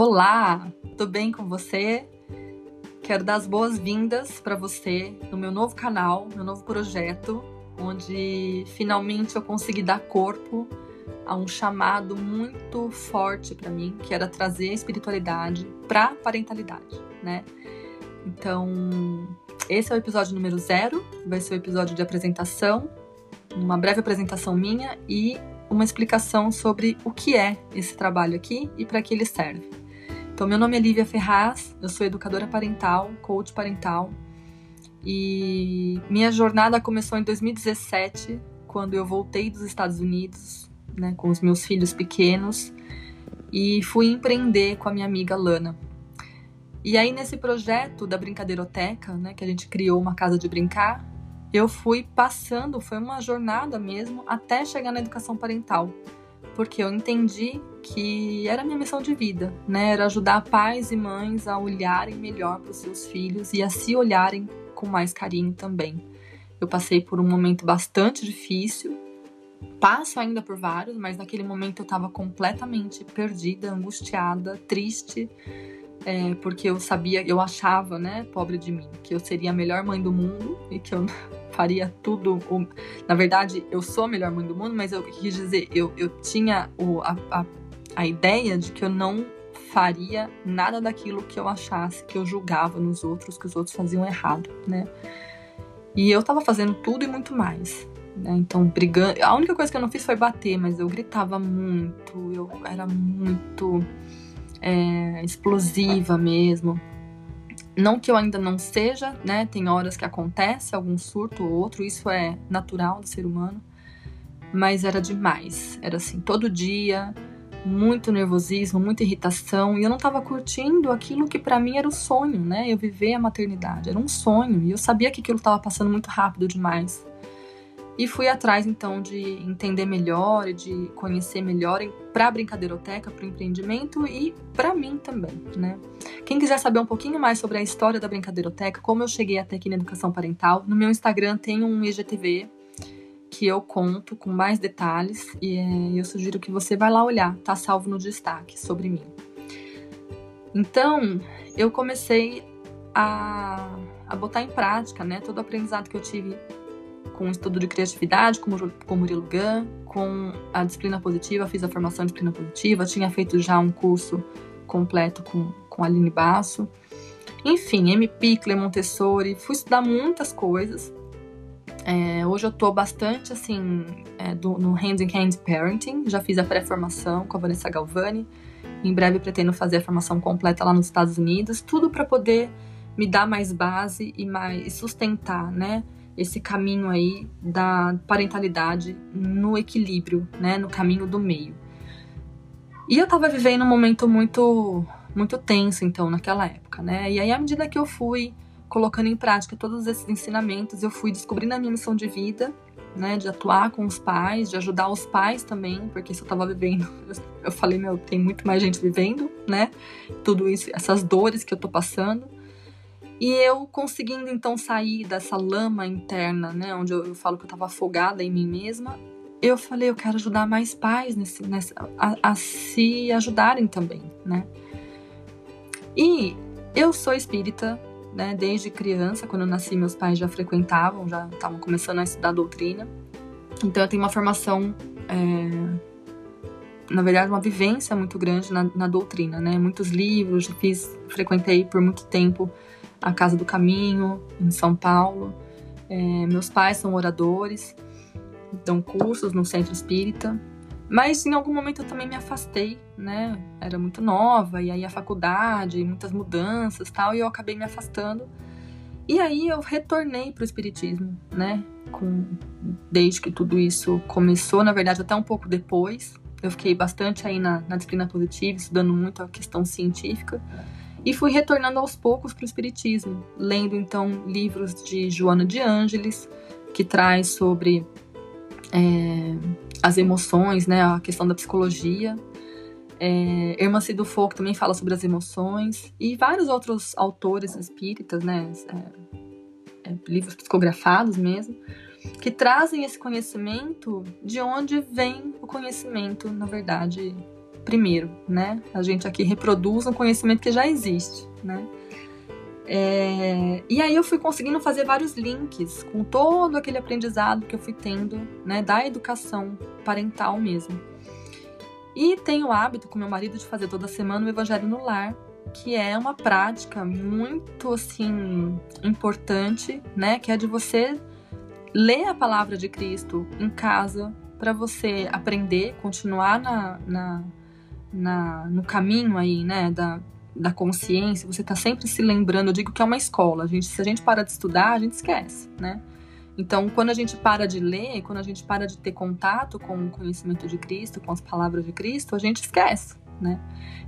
Olá, tudo bem com você? Quero dar as boas-vindas para você no meu novo canal, meu novo projeto, onde finalmente eu consegui dar corpo a um chamado muito forte para mim, que era trazer a espiritualidade para a parentalidade, né? Então, esse é o episódio número zero, vai ser o episódio de apresentação, uma breve apresentação minha e uma explicação sobre o que é esse trabalho aqui e para que ele serve. Então, meu nome é Lívia Ferraz, eu sou educadora parental, coach parental, e minha jornada começou em 2017, quando eu voltei dos Estados Unidos, né, com os meus filhos pequenos, e fui empreender com a minha amiga Lana. E aí, nesse projeto da Brincadeiroteca, né, que a gente criou uma casa de brincar, eu fui passando, foi uma jornada mesmo, até chegar na educação parental. Porque eu entendi que era a minha missão de vida, né? Era ajudar pais e mães a olharem melhor para os seus filhos e a se olharem com mais carinho também. Eu passei por um momento bastante difícil, passo ainda por vários, mas naquele momento eu estava completamente perdida, angustiada, triste é, porque eu sabia, eu achava, né, pobre de mim, que eu seria a melhor mãe do mundo e que eu faria tudo. O... Na verdade, eu sou a melhor mãe do mundo, mas eu quis dizer, eu, eu tinha o, a, a, a ideia de que eu não faria nada daquilo que eu achasse, que eu julgava nos outros, que os outros faziam errado, né? E eu tava fazendo tudo e muito mais. Né? Então, brigando. A única coisa que eu não fiz foi bater, mas eu gritava muito, eu era muito é, explosiva mesmo. Não que eu ainda não seja, né? Tem horas que acontece algum surto ou outro, isso é natural do ser humano. Mas era demais. Era assim, todo dia, muito nervosismo, muita irritação, e eu não estava curtindo aquilo que para mim era o sonho, né? Eu viver a maternidade, era um sonho, e eu sabia que aquilo estava passando muito rápido demais. E fui atrás então de entender melhor, de conhecer melhor para a brincadeiroteca, para o empreendimento e para mim também, né? Quem quiser saber um pouquinho mais sobre a história da brincadeiroteca, como eu cheguei até aqui na educação parental, no meu Instagram tem um IGTV que eu conto com mais detalhes e é, eu sugiro que você vá lá olhar, tá salvo no destaque sobre mim. Então, eu comecei a, a botar em prática, né, todo o aprendizado que eu tive com o estudo de criatividade, com, com Murilo Gun, com a disciplina positiva, fiz a formação de disciplina positiva, tinha feito já um curso completo com, com Aline Basso. Enfim, M. Pickler, Montessori, fui estudar muitas coisas. É, hoje eu tô bastante, assim, é, do, no Hand in Hand Parenting, já fiz a pré-formação com a Vanessa Galvani. Em breve pretendo fazer a formação completa lá nos Estados Unidos, tudo para poder me dar mais base e mais sustentar, né? Esse caminho aí da parentalidade no equilíbrio, né, no caminho do meio. E eu tava vivendo um momento muito muito tenso então naquela época, né? E aí à medida que eu fui colocando em prática todos esses ensinamentos, eu fui descobrindo a minha missão de vida, né, de atuar com os pais, de ajudar os pais também, porque isso eu tava vivendo, eu falei, meu, tem muito mais gente vivendo, né? Tudo isso, essas dores que eu tô passando. E eu conseguindo então sair dessa lama interna, né, onde eu, eu falo que eu estava afogada em mim mesma, eu falei, eu quero ajudar mais pais nesse, nessa, a, a, se ajudarem também, né? E eu sou espírita, né? Desde criança, quando eu nasci, meus pais já frequentavam, já estavam começando a estudar doutrina. Então eu tenho uma formação, é, na verdade, uma vivência muito grande na, na doutrina, né? Muitos livros, fiz, frequentei por muito tempo a Casa do Caminho, em São Paulo. É, meus pais são oradores, dão cursos no centro espírita. Mas em algum momento eu também me afastei, né? Era muito nova, e aí a faculdade, muitas mudanças tal, e eu acabei me afastando. E aí eu retornei para o espiritismo, né? Com, desde que tudo isso começou, na verdade, até um pouco depois. Eu fiquei bastante aí na, na disciplina positiva, estudando muito a questão científica. E fui retornando aos poucos para o Espiritismo, lendo então livros de Joana de Ângeles, que traz sobre é, as emoções, né, a questão da psicologia. É, Irmã Cido Fogo também fala sobre as emoções, e vários outros autores espíritas, né, é, é, livros psicografados mesmo, que trazem esse conhecimento de onde vem o conhecimento, na verdade, primeiro, né? A gente aqui reproduz um conhecimento que já existe, né? É, e aí eu fui conseguindo fazer vários links com todo aquele aprendizado que eu fui tendo, né, da educação parental mesmo. E tenho o hábito com meu marido de fazer toda semana o Evangelho no Lar, que é uma prática muito assim importante, né, que é de você ler a palavra de Cristo em casa para você aprender, continuar na, na, na, no caminho aí, né, da, da consciência, você está sempre se lembrando, eu digo que é uma escola, a gente, se a gente para de estudar, a gente esquece, né? Então, quando a gente para de ler, quando a gente para de ter contato com o conhecimento de Cristo, com as palavras de Cristo, a gente esquece, né?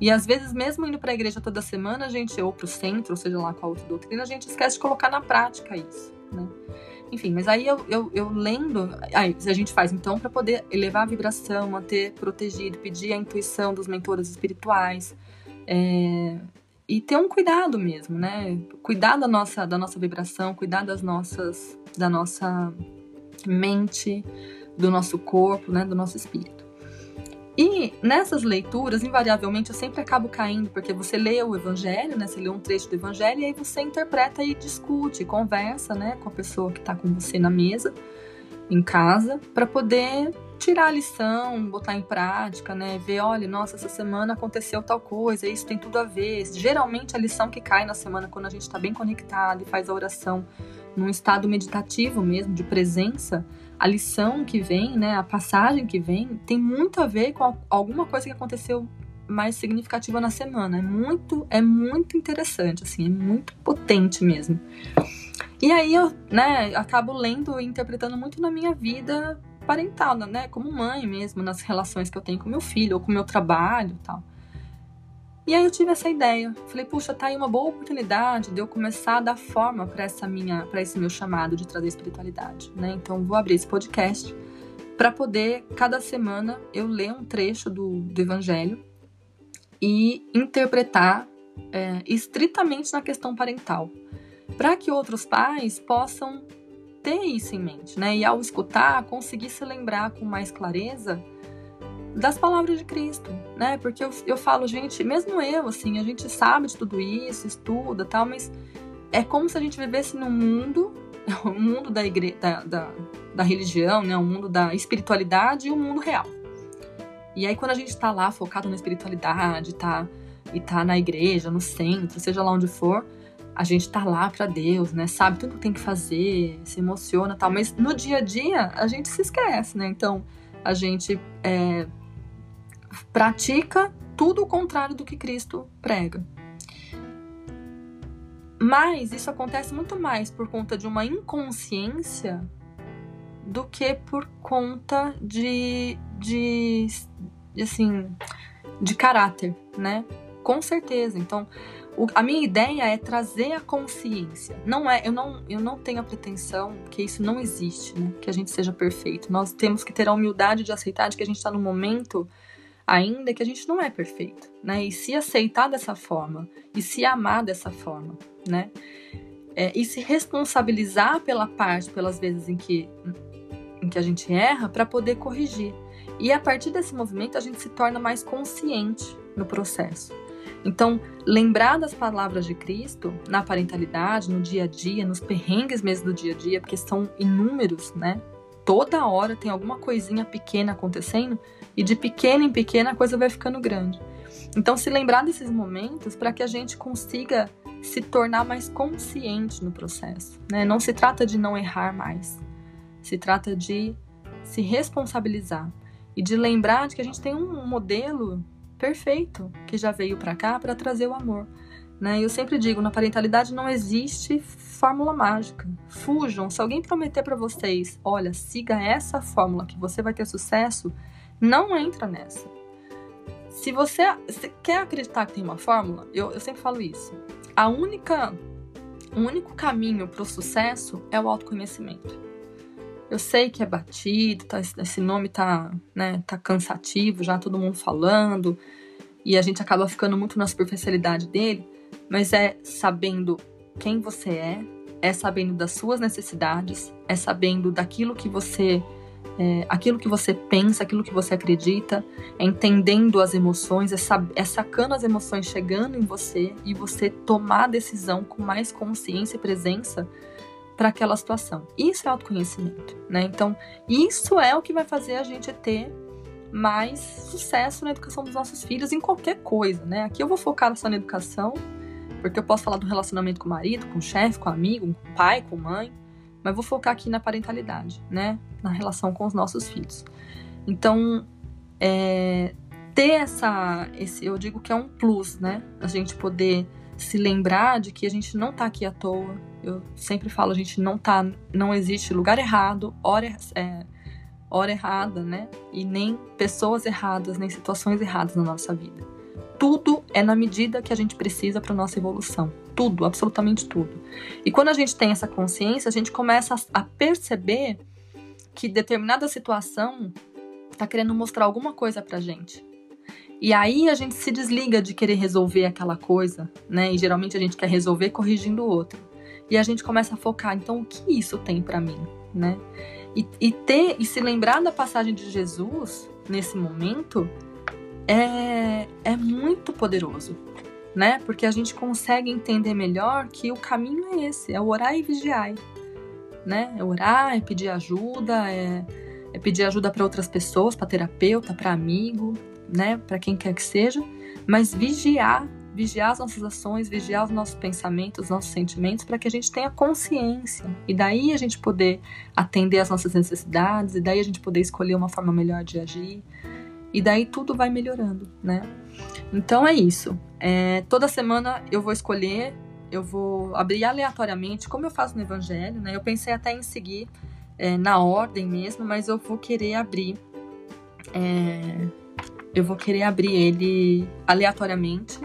E às vezes, mesmo indo para a igreja toda semana, a gente, ou para o centro, ou seja lá qual outra doutrina, a gente esquece de colocar na prática isso, né? Enfim, mas aí eu, eu, eu lendo, aí a gente faz então para poder elevar a vibração, manter protegido, pedir a intuição dos mentores espirituais, é, e ter um cuidado mesmo, né? Cuidar da nossa, da nossa vibração, cuidar das nossas, da nossa mente, do nosso corpo, né? Do nosso espírito. E nessas leituras, invariavelmente, eu sempre acabo caindo, porque você lê o Evangelho, né? Você lê um trecho do Evangelho e aí você interpreta e discute, conversa, né? Com a pessoa que está com você na mesa, em casa, para poder tirar a lição, botar em prática, né? Ver, olha, nossa, essa semana aconteceu tal coisa, isso tem tudo a ver. Geralmente a lição que cai na semana quando a gente está bem conectado e faz a oração num estado meditativo mesmo, de presença, a lição que vem, né, a passagem que vem, tem muito a ver com alguma coisa que aconteceu mais significativa na semana. É muito, é muito interessante, assim, é muito potente mesmo. E aí eu, né, acabo lendo e interpretando muito na minha vida parental, né? Como mãe mesmo, nas relações que eu tenho com meu filho ou com meu trabalho e tal. E aí eu tive essa ideia. Falei, puxa, tá aí uma boa oportunidade de eu começar a dar forma para essa minha, para esse meu chamado de trazer espiritualidade, né? Então vou abrir esse podcast para poder cada semana eu ler um trecho do, do Evangelho e interpretar é, estritamente na questão parental, para que outros pais possam ter isso em mente, né? E ao escutar, conseguir se lembrar com mais clareza das palavras de Cristo, né? Porque eu, eu falo, gente, mesmo eu, assim, a gente sabe de tudo isso, estuda tal, mas é como se a gente vivesse num mundo, o um mundo da, igre da, da, da religião, né? O um mundo da espiritualidade e o mundo real. E aí, quando a gente tá lá focado na espiritualidade, tá, e tá na igreja, no centro, seja lá onde for, a gente tá lá para Deus, né? Sabe tudo que tem que fazer, se emociona tal, mas no dia a dia a gente se esquece, né? Então a gente é, pratica tudo o contrário do que Cristo prega. Mas isso acontece muito mais por conta de uma inconsciência do que por conta de, de, de assim, de caráter, né? Com certeza. Então, o, a minha ideia é trazer a consciência. Não é, eu não, eu não tenho a pretensão que isso não existe, né? Que a gente seja perfeito. Nós temos que ter a humildade de aceitar de que a gente está num momento ainda que a gente não é perfeito, né? E se aceitar dessa forma e se amar dessa forma, né? É, e se responsabilizar pela parte, pelas vezes em que em que a gente erra, para poder corrigir. E a partir desse movimento a gente se torna mais consciente no processo. Então, lembrar das palavras de Cristo na parentalidade, no dia a dia, nos perrengues mesmo do dia a dia, porque são inúmeros, né? Toda hora tem alguma coisinha pequena acontecendo e de pequena em pequena a coisa vai ficando grande. Então, se lembrar desses momentos para que a gente consiga se tornar mais consciente no processo. Né? Não se trata de não errar mais, se trata de se responsabilizar e de lembrar de que a gente tem um modelo perfeito que já veio para cá para trazer o amor. Né? Eu sempre digo, na parentalidade não existe fórmula mágica. Fujam. Se alguém prometer para vocês, olha, siga essa fórmula que você vai ter sucesso, não entra nessa. Se você quer acreditar que tem uma fórmula, eu, eu sempre falo isso. A única, o único caminho para o sucesso é o autoconhecimento. Eu sei que é batido, tá, esse nome tá, né, tá cansativo, já todo mundo falando, e a gente acaba ficando muito na superficialidade dele, mas é sabendo quem você é, é sabendo das suas necessidades, é sabendo daquilo que você é, aquilo que você pensa, aquilo que você acredita, é entendendo as emoções, é, é sacando as emoções chegando em você e você tomar a decisão com mais consciência e presença para aquela situação. Isso é autoconhecimento, né? Então, isso é o que vai fazer a gente ter mais sucesso na educação dos nossos filhos em qualquer coisa, né? Aqui eu vou focar só na educação, porque eu posso falar do relacionamento com o marido, com o chefe, com o amigo, com o pai, com a mãe, mas vou focar aqui na parentalidade, né? Na relação com os nossos filhos. Então, é, ter essa, esse, eu digo que é um plus, né? A gente poder se lembrar de que a gente não tá aqui à toa. Eu sempre falo, a gente não tá, não existe lugar errado, hora, é, hora errada, né? E nem pessoas erradas, nem situações erradas na nossa vida. Tudo é na medida que a gente precisa para nossa evolução. Tudo, absolutamente tudo. E quando a gente tem essa consciência, a gente começa a perceber que determinada situação está querendo mostrar alguma coisa pra gente. E aí a gente se desliga de querer resolver aquela coisa, né? E geralmente a gente quer resolver corrigindo o outro. E a gente começa a focar, então o que isso tem para mim, né? E, e, ter e se lembrar da passagem de Jesus nesse momento é, é muito poderoso, né? Porque a gente consegue entender melhor que o caminho é esse, é orar e vigiar, né? É orar, é pedir ajuda, é, é pedir ajuda para outras pessoas, para terapeuta, para amigo, né? Para quem quer que seja, mas vigiar vigiar as nossas ações, vigiar os nossos pensamentos, os nossos sentimentos, para que a gente tenha consciência e daí a gente poder atender às nossas necessidades, e daí a gente poder escolher uma forma melhor de agir, e daí tudo vai melhorando, né? Então é isso. É, toda semana eu vou escolher, eu vou abrir aleatoriamente, como eu faço no Evangelho, né? Eu pensei até em seguir é, na ordem mesmo, mas eu vou querer abrir. É, eu vou querer abrir ele aleatoriamente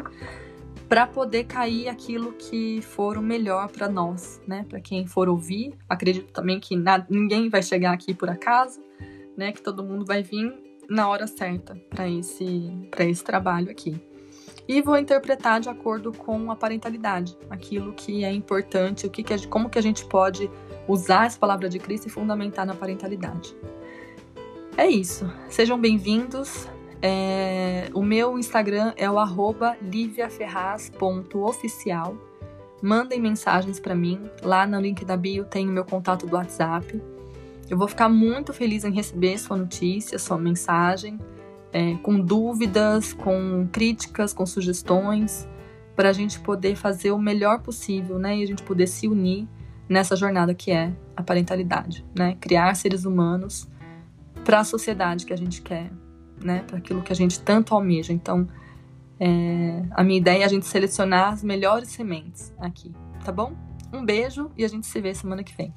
para poder cair aquilo que for o melhor para nós, né? Para quem for ouvir, acredito também que ninguém vai chegar aqui por acaso, né? Que todo mundo vai vir na hora certa para esse para esse trabalho aqui. E vou interpretar de acordo com a parentalidade, aquilo que é importante, o que, que como que a gente pode usar essa palavra de Cristo e fundamentar na parentalidade. É isso. Sejam bem-vindos. É, o meu Instagram é o arroba liviaferraz.oficial. Mandem mensagens para mim. Lá no link da bio tem o meu contato do WhatsApp. Eu vou ficar muito feliz em receber sua notícia, sua mensagem, é, com dúvidas, com críticas, com sugestões, para a gente poder fazer o melhor possível, né? E a gente poder se unir nessa jornada que é a parentalidade, né? Criar seres humanos para a sociedade que a gente quer né, para aquilo que a gente tanto almeja. Então, é, a minha ideia é a gente selecionar as melhores sementes aqui, tá bom? Um beijo e a gente se vê semana que vem.